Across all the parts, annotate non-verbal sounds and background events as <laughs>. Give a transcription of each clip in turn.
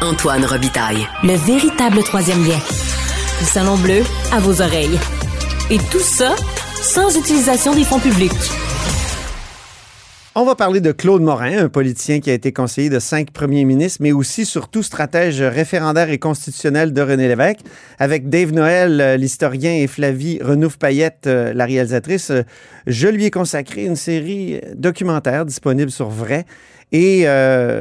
Antoine Robitaille. Le véritable troisième lien. Le salon bleu à vos oreilles. Et tout ça sans utilisation des fonds publics. On va parler de Claude Morin, un politicien qui a été conseiller de cinq premiers ministres, mais aussi surtout stratège référendaire et constitutionnel de René Lévesque, avec Dave Noël, euh, l'historien, et Flavie Renouf-Payette, euh, la réalisatrice. Euh, je lui ai consacré une série documentaire disponible sur Vrai. Et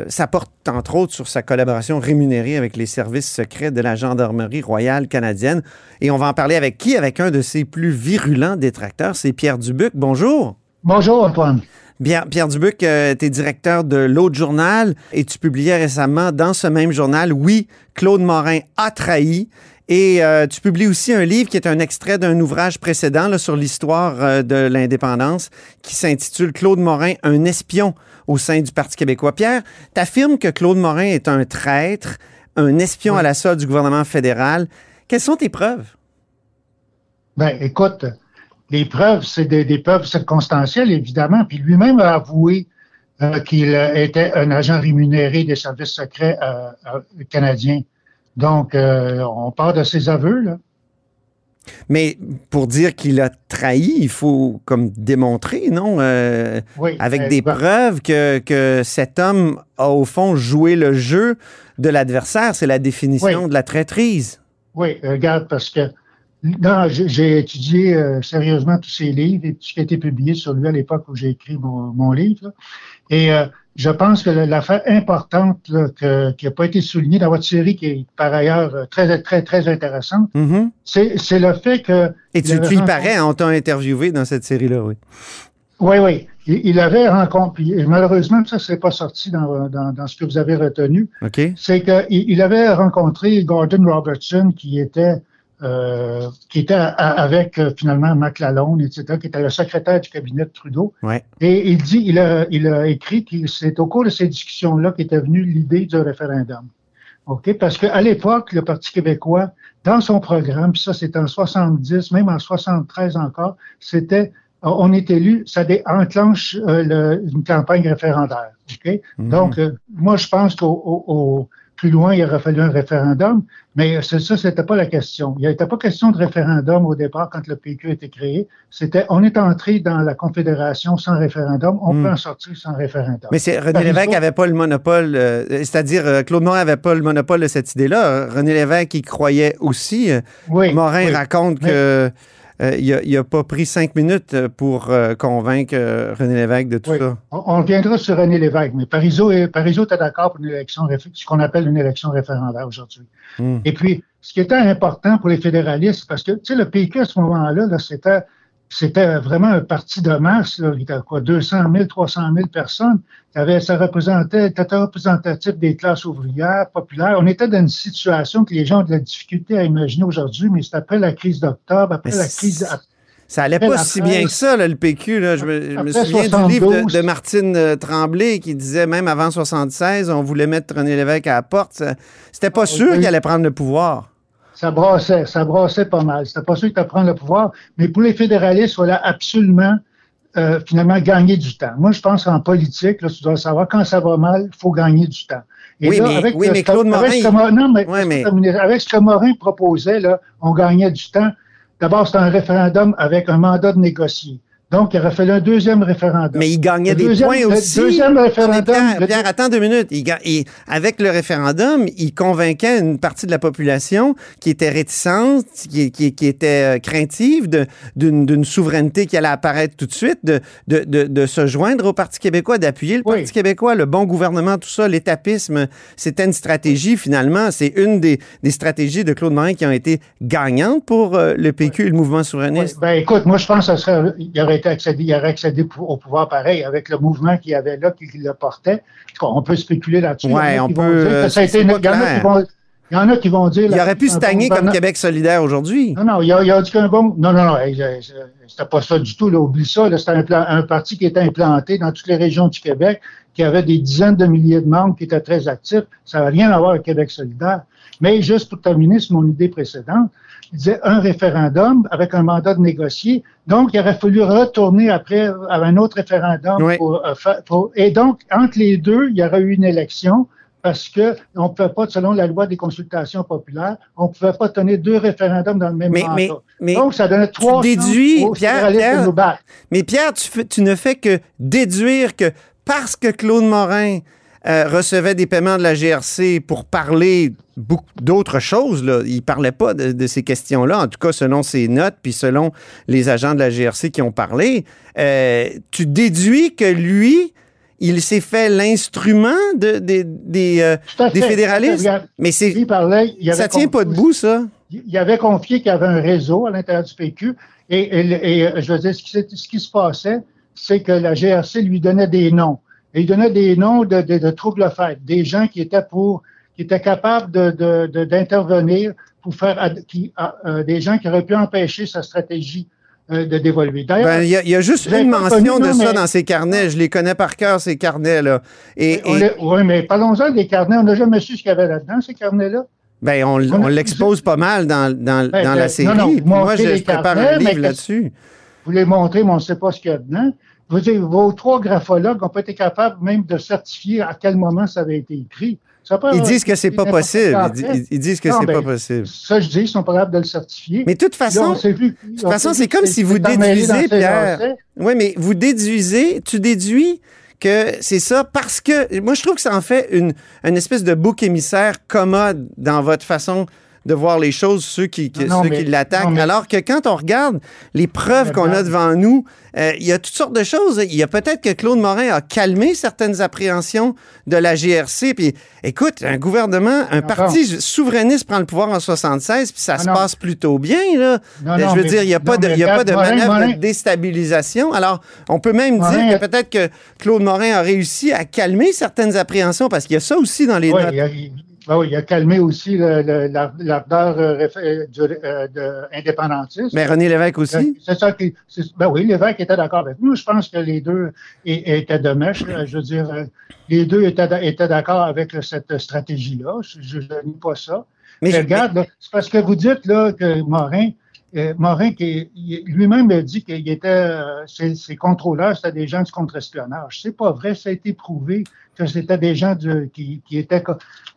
ça porte entre autres sur sa collaboration rémunérée avec les services secrets de la Gendarmerie royale canadienne. Et on va en parler avec qui? Avec un de ses plus virulents détracteurs, c'est Pierre Dubuc. Bonjour. Bonjour Antoine. Pierre Dubuc, euh, tu es directeur de l'autre journal et tu publiais récemment dans ce même journal, oui, Claude Morin a trahi. Et euh, tu publies aussi un livre qui est un extrait d'un ouvrage précédent là, sur l'histoire euh, de l'indépendance qui s'intitule Claude Morin, un espion au sein du Parti québécois. Pierre, tu affirmes que Claude Morin est un traître, un espion à la solde du gouvernement fédéral. Quelles sont tes preuves? Ben, écoute, les preuves, c'est des, preuves circonstancielles, évidemment. Puis lui-même a avoué euh, qu'il était un agent rémunéré des services secrets euh, euh, canadiens. Donc, on part de ses aveux, là. Mais pour dire qu'il a trahi, il faut comme démontrer, non? oui, avec des preuves que, que, cet homme a au fond joué le jeu de l'adversaire. C'est la définition de la traîtrise. Oui, regarde, parce que non, j'ai étudié euh, sérieusement tous ses livres et tout ce qui a été publié sur lui à l'époque où j'ai écrit mon, livre. Et euh, je pense que l'affaire importante qui n'a pas été soulignée dans votre série, qui est par ailleurs euh, très, très, très intéressante, mm-hmm. c'est le fait que... Et tu, tu y parais, on t'a interviewé dans cette série-là, oui. Oui, oui. Il, avait rencontré, malheureusement, ça, c'est pas sorti dans, dans, ce que vous avez retenu. OK. C'est qu'il il avait rencontré Gordon Robertson, qui était euh, qui était avec euh, finalement McLalone, etc., qui était le secrétaire du cabinet de Trudeau. Et il dit, il a, il a écrit que c'est au cours de ces discussions-là qu'était venue l'idée du référendum. OK? Parce qu'à l'époque, le Parti québécois, dans son programme, ça c'était en 70, même en 73 encore, c'était on est élu, ça enclenche euh, une campagne référendaire. OK? Mm-hmm. Donc, moi, je pense qu'au plus loin, il aurait fallu un référendum, mais ça, c'était pas la question. Il n'était pas question de référendum au départ quand le PQ a été créé. C'était, on est entré dans la Confédération sans référendum, on hmm. peut en sortir sans référendum. Mais c'est, René Lévesque n'avait pas le monopole, euh, c'est-à-dire euh, Claude Morin n'avait pas le monopole de cette idée-là. René Lévesque y croyait aussi. Oui, Morin raconte que euh, il n'a pas pris cinq minutes euh, pour euh, convaincre René Lévesque de tout ça. On, reviendra sur René Lévesque, mais Parizeau, Parizeau était d'accord pour une élection, ce qu'on appelle une élection référendaire aujourd'hui. Hmm. Et puis, ce qui était important pour les fédéralistes, parce que, tu sais, le PQ à ce moment-là, -là, c'était c'était vraiment un parti de masse. Là. Il y avait quoi, 200 000, 300 000 personnes. ça représentait, c'était représentatif des classes ouvrières, populaires. On était dans une situation que les gens ont de la difficulté à imaginer aujourd'hui, mais c'est après la crise d'octobre, après la crise... Ça allait pas si bien que ça, le PQ. Je, me, souviens du livre de, Martine euh, Tremblay qui disait même avant 76, on voulait mettre René Lévesque à la porte. C'était pas ah, sûr qu'il allait prendre le pouvoir ça brassait, ça brassait pas mal. C'était pas sûr que tu prendre le pouvoir, mais pour les fédéralistes, il fallait absolument euh, finalement gagner du temps. Moi, je pense qu'en politique, là, tu dois savoir, quand ça va mal, il faut gagner du temps. Et oui, mais, avec, oui, mais Claude Morin... Avec ce, non, mais, avec ce que Morin proposait, là, on gagnait du temps. D'abord, c'était un référendum avec un mandat de négocier. Donc, il aurait fallu un deuxième référendum. Mais il gagnait des points aussi. deuxième référendum. Pierre, attends deux minutes. Il, avec le référendum, il convainquait une partie de la population qui était réticente, qui, était euh, craintive d'une souveraineté qui allait apparaître tout de suite, de, de, se joindre au Parti québécois, d'appuyer le Parti québécois, le bon gouvernement, tout ça, l'étapisme. C'était une stratégie, finalement. C'est une des, stratégies de Claude Morin qui ont été gagnantes pour euh, le PQ, le mouvement souverainiste. Ben, écoute, moi, je pense que ça serait, il aurait accédé, il aurait accédé au pouvoir pareil avec le mouvement qu'il y avait là, qui, le portait. On peut spéculer là-dessus. Oui, on peut. Il y en a qui vont dire. Il aurait pu stagner comme Québec solidaire aujourd'hui. Non, non, il a, il a dit qu'un bon. Non, non, non, c'était pas ça du tout. Là, oublie ça. C'était un, parti qui était implanté dans toutes les régions du Québec, qui avait des dizaines de milliers de membres, qui étaient très actifs. Ça n'a rien à voir avec Québec solidaire. Mais juste pour terminer sur mon idée précédente, il disait un référendum avec un mandat de négocier. Donc, il aurait fallu retourner après à un autre référendum. Euh, pour, et donc, entre les deux, il y aurait eu une élection parce que on pouvait pas, selon la loi des consultations populaires, on pouvait pas tenir deux référendums dans le même mais, Mais, Donc, ça donnait trois tu déduis, Pierre, Pierre mais Pierre, tu, tu ne fais que déduire que parce que Claude Morin euh, recevait des paiements de la GRC pour parler d'autres choses. Là. Il ne parlait pas de, ces questions-là, en tout cas selon ses notes, puis selon les agents de la GRC qui ont parlé. Euh, tu déduis que lui, il s'est fait l'instrument de, des, euh, fédéralistes? Mais c'est, ça tient pas debout, ça. Il avait confié qu'il y avait un réseau à l'intérieur du PQ. Et, je veux dire, ce qui, ce qui se passait, c'est que la GRC lui donnait des noms. Et il donnait des noms de, de, de troubles faits, des gens qui étaient pour, qui étaient capables d'intervenir de, pour faire, qui, euh, des gens qui auraient pu empêcher sa stratégie euh, de dévoluer. D'ailleurs, ben, il y, a juste une mention de ça dans ces carnets. Je les connais par cœur, ces carnets-là. Et, Oui, mais parlons-en des carnets. On n'a jamais su ce qu'il y avait là-dedans, ces carnets-là. Ben, on, on, l'expose pas mal dans, dans, ben, dans la ben, série. moi, je, je prépare un livre là-dessus. Vous les montrez, mais on ne sait pas ce qu'il y a dedans. Dire, vos trois graphologues n'ont pas été capables même de certifier à quel moment ça avait été écrit. ils disent que c'est pas possible. Ils, disent que c'est pas ben, possible. Ça, je dis, ils sont pas capables de le certifier. Mais de toute façon, de toute façon, c'est comme si vous déduisez, Pierre. Oui, mais vous déduisez, tu déduis que c'est ça parce que moi, je trouve que ça en fait une, une espèce de bouc émissaire commode dans votre façon de voir les choses, ceux qui, qui ceux qui l'attaquent. Alors que quand on regarde les preuves qu'on a devant nous, euh, il y a toutes sortes de choses. Il y a peut-être que Claude Morin a calmé certaines appréhensions de la GRC. Puis, écoute, un gouvernement, un parti souverainiste prend le pouvoir en 76, puis ça ah se passe plutôt bien. Là. je veux dire, il n'y a pas de, y a pas de manœuvre de déstabilisation. Alors, on peut même dire que peut-être que Claude Morin a réussi à calmer certaines appréhensions, parce qu'il y a ça aussi dans les notes. Ben oui, il a calmé aussi l'ardeur euh, euh, euh, indépendantiste. Mais René Lévesque aussi? C'est ça qui. Ben oui, Lévesque était d'accord avec nous. Je pense que les deux étaient de mèche. Je veux dire, les deux étaient, étaient d'accord avec cette stratégie-là. Je ne dis pas ça. Mais, regarde, c'est parce que vous dites là, que Morin, Morin, qui lui-même a dit qu'il était, ses, contrôleurs, c'était des gens du contre-espionnage. C'est pas vrai, ça a été prouvé que c'était des gens qui, étaient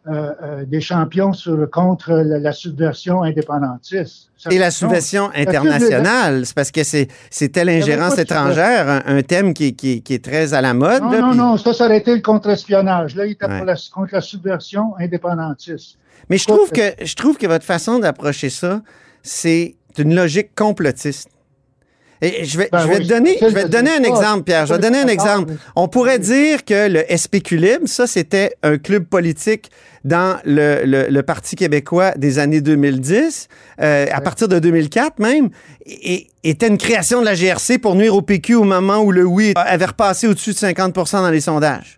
euh, euh, des champions sur, contre la, subversion indépendantiste. Et la subversion internationale, c'est parce que c'était l'ingérence étrangère, un, thème qui, est très à la mode. Non, non, non, ça, ça aurait été le contre-espionnage. Là, il était pour la, contre la subversion indépendantiste. Mais je trouve, que, je trouve que votre façon d'approcher ça, c'est une logique complotiste. Et je vais, ben je vais te donner, je vais te donner un exemple, Pierre. Je vais te donner un exemple. On pourrait dire que le SPQ ça, c'était un club politique dans le, le, Parti québécois des années 2010, euh, à partir de 2004 même, et était une création de la GRC pour nuire au PQ au moment où le oui avait repassé au-dessus de 50 dans les sondages.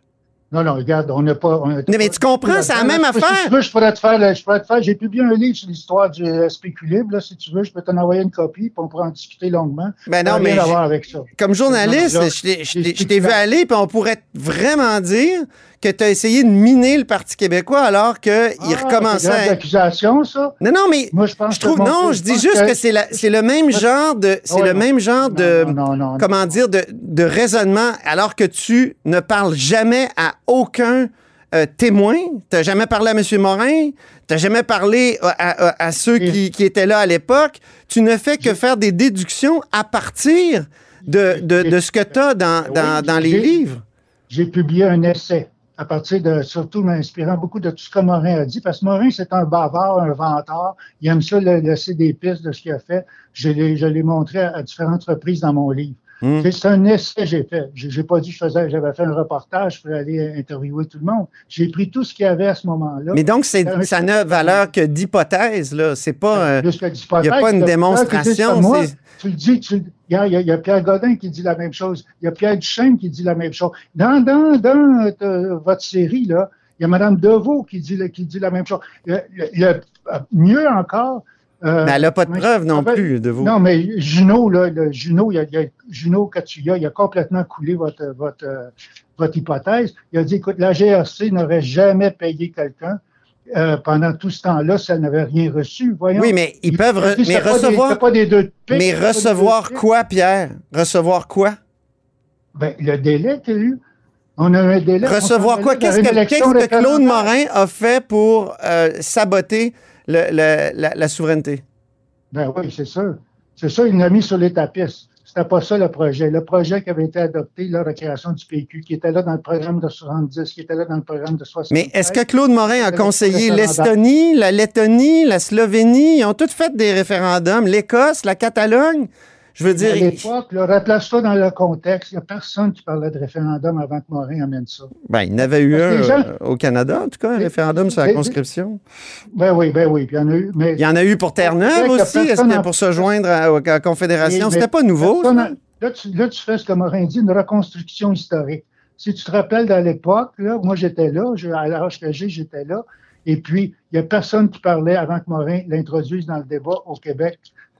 Non, non, regarde, on n'a pas. mais tu comprends, c'est la même affaire. Si tu veux, je pourrais te faire, je pourrais te faire, j'ai publié un livre sur l'histoire du spéculible, là, si tu veux, je peux t'en envoyer une copie, puis on pourra en discuter longuement. Ben non, mais. Avec ça. Comme journaliste, je t'ai vu aller, puis on pourrait vraiment dire que tu as essayé de miner le Parti québécois alors qu'il ah, recommençait. C'est accusation, ça? Non, non, mais. Moi, je pense je trouve, Non, je dis juste que, c'est le même genre de. C'est le même genre de. comment dire, de, de raisonnement, alors que tu ne parles jamais à aucun euh, témoin. Tu n'as jamais parlé à M. Morin. Tu n'as jamais parlé à, ceux qui, qui, étaient là à l'époque. Tu ne fais que faire des déductions à partir de, de, de ce que tu as dans, dans, dans les livres. J'ai publié un essai à partir de, surtout m'inspirant beaucoup de tout ce que Morin a dit, parce que Morin, c'est un bavard, un vantard. Il aime ça laisser des pistes de ce qu'il a fait. Je l'ai montré à, différentes reprises dans mon livre. Hmm. C'est un essai que j'ai fait. J'ai pas dit que j'avais fait un reportage pour aller interviewer tout le monde. J'ai pris tout ce qu'il y avait à ce moment-là. Mais donc, ça n'a valeur que d'hypothèse, là. C'est pas, il n'y a pas une démonstration. tu le dis, il y, a, Pierre Godin qui dit la même chose. Il y a Pierre Duchesne qui dit la même chose. Dans, dans, dans euh, votre série, là, il y a Mme Deveau qui dit, qui dit la même chose. Mieux encore, euh, mais elle n'a pas de preuves non plus de vous. Non, mais Juno, là, le Juno, il a, il y a Juno Katsuya, il a complètement coulé votre, votre, euh, votre hypothèse. Il a dit, écoute, la GRC n'aurait jamais payé quelqu'un euh, pendant tout ce temps-là si elle n'avait rien reçu. Voyons. Oui, mais ils peuvent mais recevoir. pas des deux mais recevoir quoi, Pierre? Recevoir quoi? Ben, le délai qu'il y a eu. On a un délai. Recevoir quoi? Qu'est-ce que, Claude Morin a fait pour euh, saboter la, souveraineté? Ben oui, c'est ça. C'est ça, il l'a mis sur les tapis. C'était pas ça le projet. Le projet qui avait été adopté lors de la création du PQ, qui était là dans le programme de 70, qui était là dans le programme de 60. Mais est-ce que Claude Morin a conseillé l'Estonie, la Lettonie, la Slovénie? Ils ont toutes fait des référendums. L'Écosse, la Catalogne? Je veux dire. À l'époque, replace-toi dans le contexte. Il n'y a personne qui parlait de référendum avant que Morin amène ça. Ben, il y en avait eu un euh, au Canada, en tout cas, un référendum sur la conscription. Ben oui, ben oui. il y en a eu. Mais il y en a eu pour Terre-Neuve aussi, pour se joindre à, la Confédération? C'était pas nouveau. là, tu, là, tu fais ce que Morin dit, une reconstruction historique. Si tu te rappelles dans l'époque, moi j'étais là, à l'âge que j'ai, j'étais là. Et puis, il n'y a personne qui parlait avant que Morin l'introduise dans le débat au Québec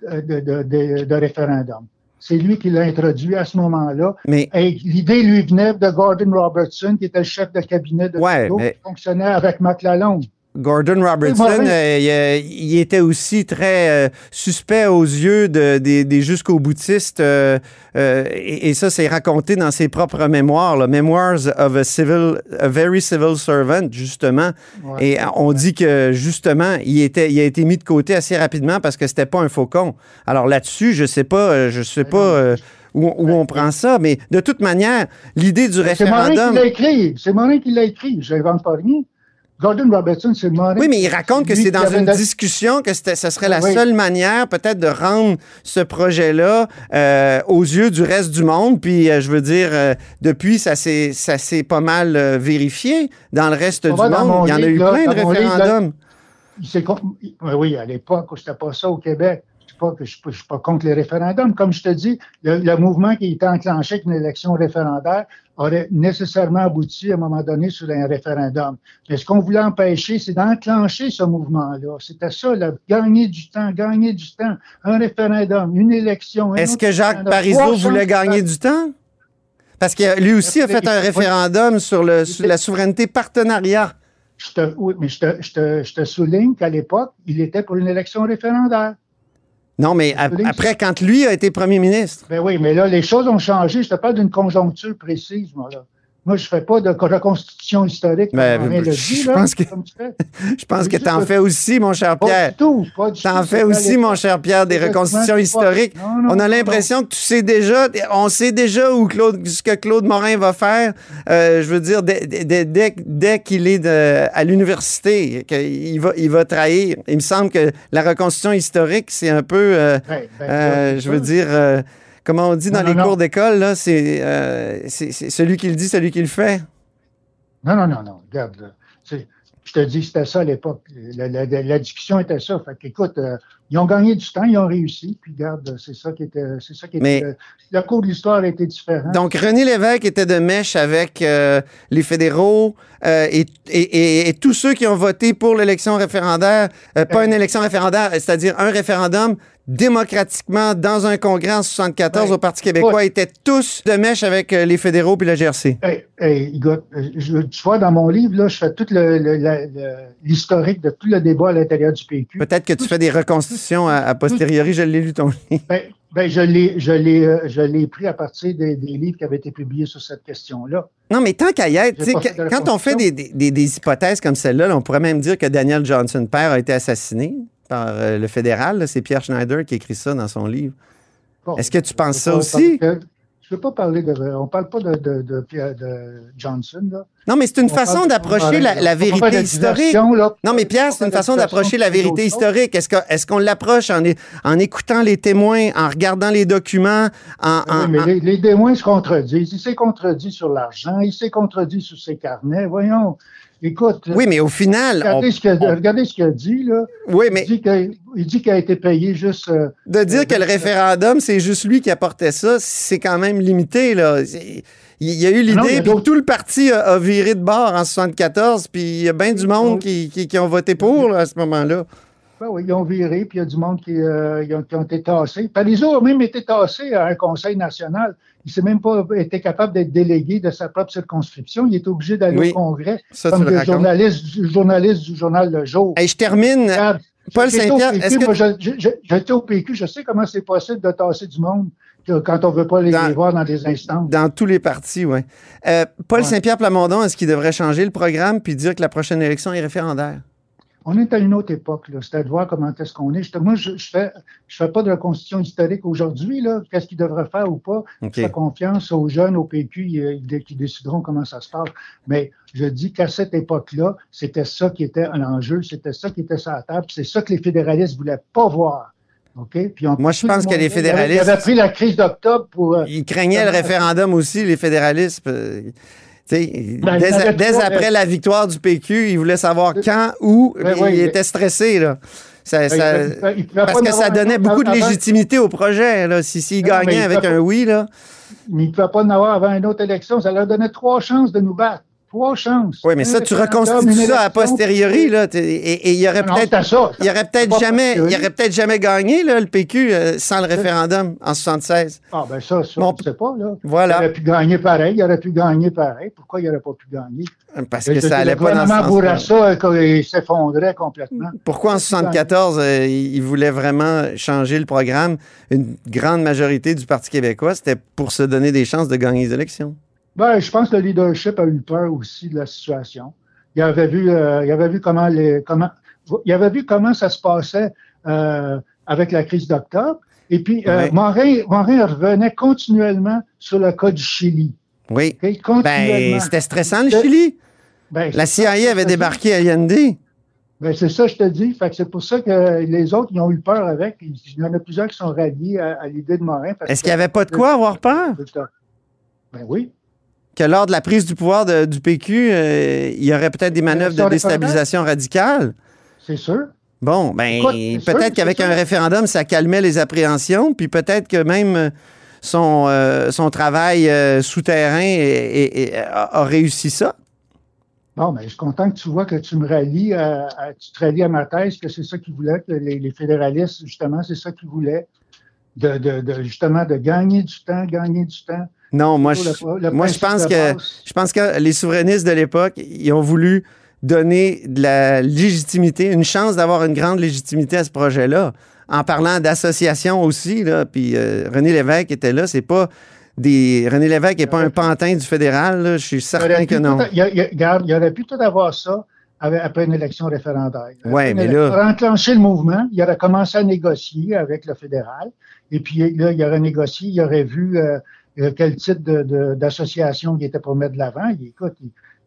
euh, de, référendum. C'est lui qui l'a introduit à ce moment-là. Mais... l'idée lui venait de Gordon Robertson, qui était le chef de cabinet de ouais, qui fonctionnait avec McLellan. Gordon Robertson, euh, il, était aussi très euh, suspect aux yeux des, jusqu'au boutistes, euh, et, ça, c'est raconté dans ses propres mémoires, là, Memoirs of a, civil, a Very Civil Servant, justement. Et on dit que, justement, il, était, il a été mis de côté assez rapidement parce que c'était pas un faucon. Alors là-dessus, je sais pas, je sais pas où, on prend ça, mais de toute manière, l'idée du référendum... C'est Morin qui l'a écrit, c'est Morin qui l'a écrit, je n'invente pas rien. Gordon Robertson, c'est mort. Oui, mais il raconte que c'est dans une discussion que ce serait la seule manière peut-être de rendre ce projet-là euh, aux yeux du reste du monde. Puis, euh, je veux dire, euh, depuis, ça s'est pas mal vérifié dans le reste du monde. Il y en a eu plein de référendums. oui, à l'époque, c'était pas ça au Québec pas que je ne suis pas contre les référendums. Comme je te dis, le, mouvement qui a été enclenché avec une élection référendaire aurait nécessairement abouti à un moment donné sur un référendum. Mais ce qu'on voulait empêcher, c'est d'enclencher ce mouvement-là. C'était ça, gagner du temps, gagner du temps. Un référendum, une élection. Est-ce que Jacques Parizeau voulait gagner du temps? Parce que lui aussi a fait un référendum sur, le, la souveraineté partenariat. oui, mais je te, je te souligne qu'à l'époque, il était pour une élection référendaire. Non, mais après, quand lui a été premier ministre. Ben oui, mais là, les choses ont changé. Je te parle d'une conjoncture précise, moi, là. Moi, je ne fais pas de reconstitution historique. Mais, <laughs> je, pense que, je pense que tu en fais aussi, mon cher Pierre. Tu en fais aussi, mon cher Pierre, des reconstitutions historiques. On a l'impression que tu sais déjà, on sait déjà où Claude, ce que Claude Morin va faire. Euh, je veux dire, dès, dès, qu'il est à l'université, qu'il va, il va trahir. Il me semble que la reconstitution historique, c'est un peu, euh, ben, euh, je veux dire comment on dit dans les cours d'école, là, euh, c'est, celui qui le dit, celui qui le fait. Non, non, non, non. Regarde, je te dis, c'était ça à l'époque. La, discussion était ça. Fait qu'écoute, euh, ils ont gagné du temps, ils ont réussi. Puis regarde, c'est ça qui était. C'est ça qui était. Euh, le cours de l'histoire était différent. Donc, René Lévesque était de mèche avec les fédéraux et, et, tous ceux qui ont voté pour l'élection référendaire, pas une élection référendaire, c'est-à-dire un référendum démocratiquement dans un congrès en 74 au Parti québécois étaient tous de mèche avec euh, les fédéraux puis la GRC. Hey, hey, tu vois, dans mon livre, là, je fais tout l'historique de tout le débat à l'intérieur du PQ. Peut-être que tu fais des reconstitutions à, posteriori, je l'ai lu ton livre. Ben, ben, je l'ai, euh, je l'ai pris à partir des, livres qui avaient été publiés sur cette question-là. Non, mais tant qu'à y être, quand on fait des, des, des hypothèses comme celle-là, on pourrait même dire que Daniel Johnson père a été assassiné par euh, le fédéral. C'est Pierre Schneider qui écrit ça dans son livre. Est-ce que tu penses ça aussi? je ne veux pas parler de. On ne parle pas de, de, de, Johnson. Là. Non, mais c'est une façon d'approcher la, vérité historique. Non, mais Pierre, c'est une façon d'approcher la vérité historique. Est-ce qu'on l'approche en, en écoutant les témoins, en regardant les documents? En, oui, mais les, les, témoins se contredisent. Il s'est contredit sur l'argent, il s'est contredit sur ses carnets. Voyons. Écoute. Oui, mais au final. Regardez, ce, qu'il a dit, là. Oui, mais. Il dit qu'il a, été payé juste. Euh, de dire que le référendum, c'est juste lui qui apportait ça, c'est quand même limité, là. Il y a eu l'idée, puis tout le parti a, viré de bord en 74, puis il y a bien du monde qui, qui, ont voté pour à ce moment-là. Ben oui, ils ont viré, puis il y a du monde qui, euh, ont, été tassés. Parizeau a même été tassé à un conseil national. Il ne s'est même pas été capable d'être délégué de sa propre circonscription. Il est obligé d'aller au Congrès comme le journaliste, journaliste, du journal Le Jour. Et je termine. Paul Saint-Pierre, est-ce que... J'étais au PQ, je sais comment c'est possible de tasser du monde. quand on ne veut pas les, voir dans des instants. Dans tous les partis, oui. Euh, Paul Saint-Pierre Plamondon, est-ce qu'il devrait changer le programme puis dire que la prochaine élection est référendaire? On est à une autre époque, là. C'est à voir comment est-ce qu'on est. Moi, je ne fais, je fais pas de reconstitution historique aujourd'hui, là. Qu'est-ce qu'ils devraient faire ou pas? Je fais confiance aux jeunes, au PQ, qui décideront comment ça se passe. Mais je dis qu'à cette époque-là, c'était ça qui était un enjeu, c'était ça qui était sur la table, c'est ça que les fédéralistes voulaient pas voir. Puis Moi, je pense que les fédéralistes. Ils avaient pris la crise d'octobre pour. Euh, ils craignaient le référendum aussi, les fédéralistes. Ben, dès, après la victoire du PQ, ils voulaient savoir quand, où. ils étaient stressés. Là. Ben, parce que ça donnait beaucoup de légitimité au projet. Là, s'ils si, gagnaient avec un oui. Là. Mais ils ne pouvaient pas en avoir avant une autre élection. Ça leur donnait trois chances de nous battre trois chances. Oui, mais ça, tu reconstitues ça a posteriori, là. Et il y aurait peut-être. Il y aurait peut-être jamais, il aurait peut-être jamais gagné, là, le PQ, euh, sans le référendum en 76. Ah, ben ça, ça, bon, sais pas, là. Voilà. Il aurait pu gagner pareil, il aurait pu gagner pareil. Pourquoi il n'aurait pas pu gagner? Parce que ça allait pas dans ce sens. Le gouvernement il s'effondrait complètement. Pourquoi en 74, euh, il voulait vraiment changer le programme? Une grande majorité du Parti québécois, c'était pour se donner des chances de gagner les élections. Ben, je pense que le leadership a eu peur aussi de la situation. Il avait vu, euh, il avait vu comment les, comment, il avait vu comment ça se passait euh, avec la crise d'octobre. Et puis, euh, Morin, revenait continuellement sur le cas du Chili. Oui. Ben, c'était stressant, le Chili. Ben, la CIA avait débarqué à Allende. Ben, c'est ça, je te dis. Fait que c'est pour ça que les autres, ils ont eu peur avec. Il y en a plusieurs qui sont ralliés à, l'idée de Morin. Est-ce qu'il n'y avait pas de quoi avoir peur? Ben oui que lors de la prise du pouvoir du PQ, euh, il y aurait peut-être des manœuvres de déstabilisation radicale. C'est sûr. Bon, ben peut-être qu'avec un référendum, ça calmait les appréhensions, puis peut-être que même son, euh, son travail euh, souterrain a, réussi ça. Bon, ben, je suis content que tu vois que tu me rallies à, tu te rallies à ma thèse, que c'est ça qu'ils voulaient, que les, fédéralistes, justement, c'est ça qu'ils voulaient, de, justement, de gagner du temps, gagner du temps. Non, moi, je, moi, je pense que je pense que les souverainistes de l'époque, ils ont voulu donner de la légitimité, une chance d'avoir une grande légitimité à ce projet-là. En parlant d'association aussi, là, puis euh, René Lévesque était là, c'est pas des. René Lévesque n'est pas un pantin du fédéral, je suis certain que non. il, y aurait pu tout avoir ça après une élection référendaire. Oui, mais là. Pour enclencher le mouvement, il aurait commencé à négocier avec le fédéral, et puis là, il aurait négocié, il aurait vu. Euh, euh, quel type d'association il était pour mettre de l'avant. Écoute,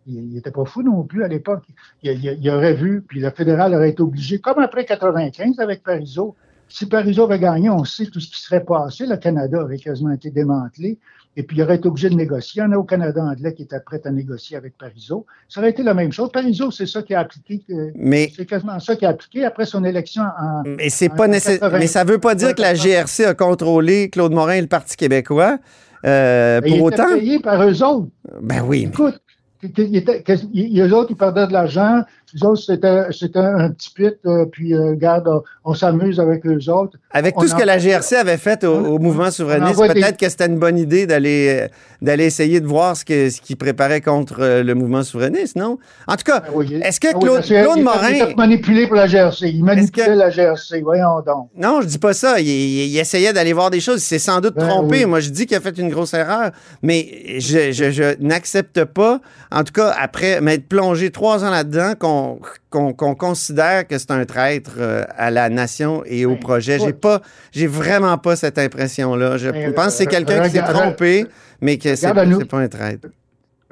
il n'était pas fou non plus à l'époque. Il, aurait vu, puis le fédéral aurait été obligé, comme après 95 avec Parizeau. Si Parizeau avait gagné, on sait tout ce qui serait passé. Le Canada aurait quasiment été démantelé. Et puis, il aurait été obligé de négocier. Il y en a au Canada anglais qui était prêt à négocier avec Parizeau. Ça aurait été la même chose. Parizeau, c'est ça qui a appliqué. Mais c'est quasiment ça qui a appliqué après son élection en. Mais c'est pas nécessaire. Mais ça veut pas dire que la GRC a contrôlé Claude Morin et le Parti québécois. Euh, pour autant. payé par eux autres. Ben oui. Écoute, eux autres, ils perdaient de l'argent. Les autres, c'était un petit pit, euh, puis euh, regarde, on, s'amuse avec eux autres. Avec tout ce que la GRC avait fait au, mouvement souverainiste, peut-être que c'était une bonne idée d'aller d'aller essayer de voir ce qu'ils ce préparaient contre euh, le mouvement souverainiste, non? En tout cas, ben est-ce que ah Claude, Claude Morin... Il manipulé pour la GRC. Il manipulait la GRC, voyons donc. Non, je dis pas ça. Il, essayait d'aller voir des choses. Il s'est sans doute ben trompé. Moi, je dis qu'il a fait une grosse erreur, mais je, je n'accepte pas, en tout cas, après m'être plongé trois ans là-dedans, qu'on qu'on considère que c'est un traître euh, à la nation et au projet. J'ai pas, j'ai vraiment pas cette impression-là. Je pense que c'est quelqu'un qui s'est trompé, mais que c'est pas un traître.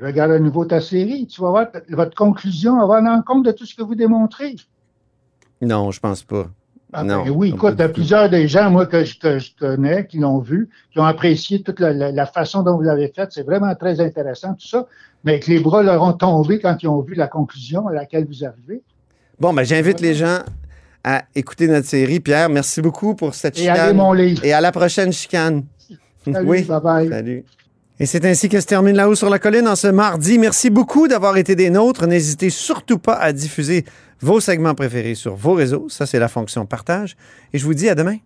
Regarde à nouveau ta série. Tu vas voir, votre conclusion va en compte de tout ce que vous démontrez. Non, je pense pas. Ah, non, ben oui, écoute, il y a plusieurs des gens, moi, que je, connais, qui l'ont vu, qui ont apprécié toute la, façon dont vous l'avez faite. C'est vraiment très intéressant, tout ça. Mais que les bras leur ont tombé quand ils ont vu la conclusion à laquelle vous arrivez. Bon, ben, j'invite les gens à écouter notre série. Pierre, merci beaucoup pour cette chicane. Et à mon livre. Et à la prochaine chicane. <laughs> Salut, oui. Bye bye. Salut. Et c'est ainsi que se termine La Haut sur la Colline en ce mardi. Merci beaucoup d'avoir été des nôtres. N'hésitez surtout pas à diffuser vos segments préférés sur vos réseaux. Ça, c'est la fonction partage. Et je vous dis à demain.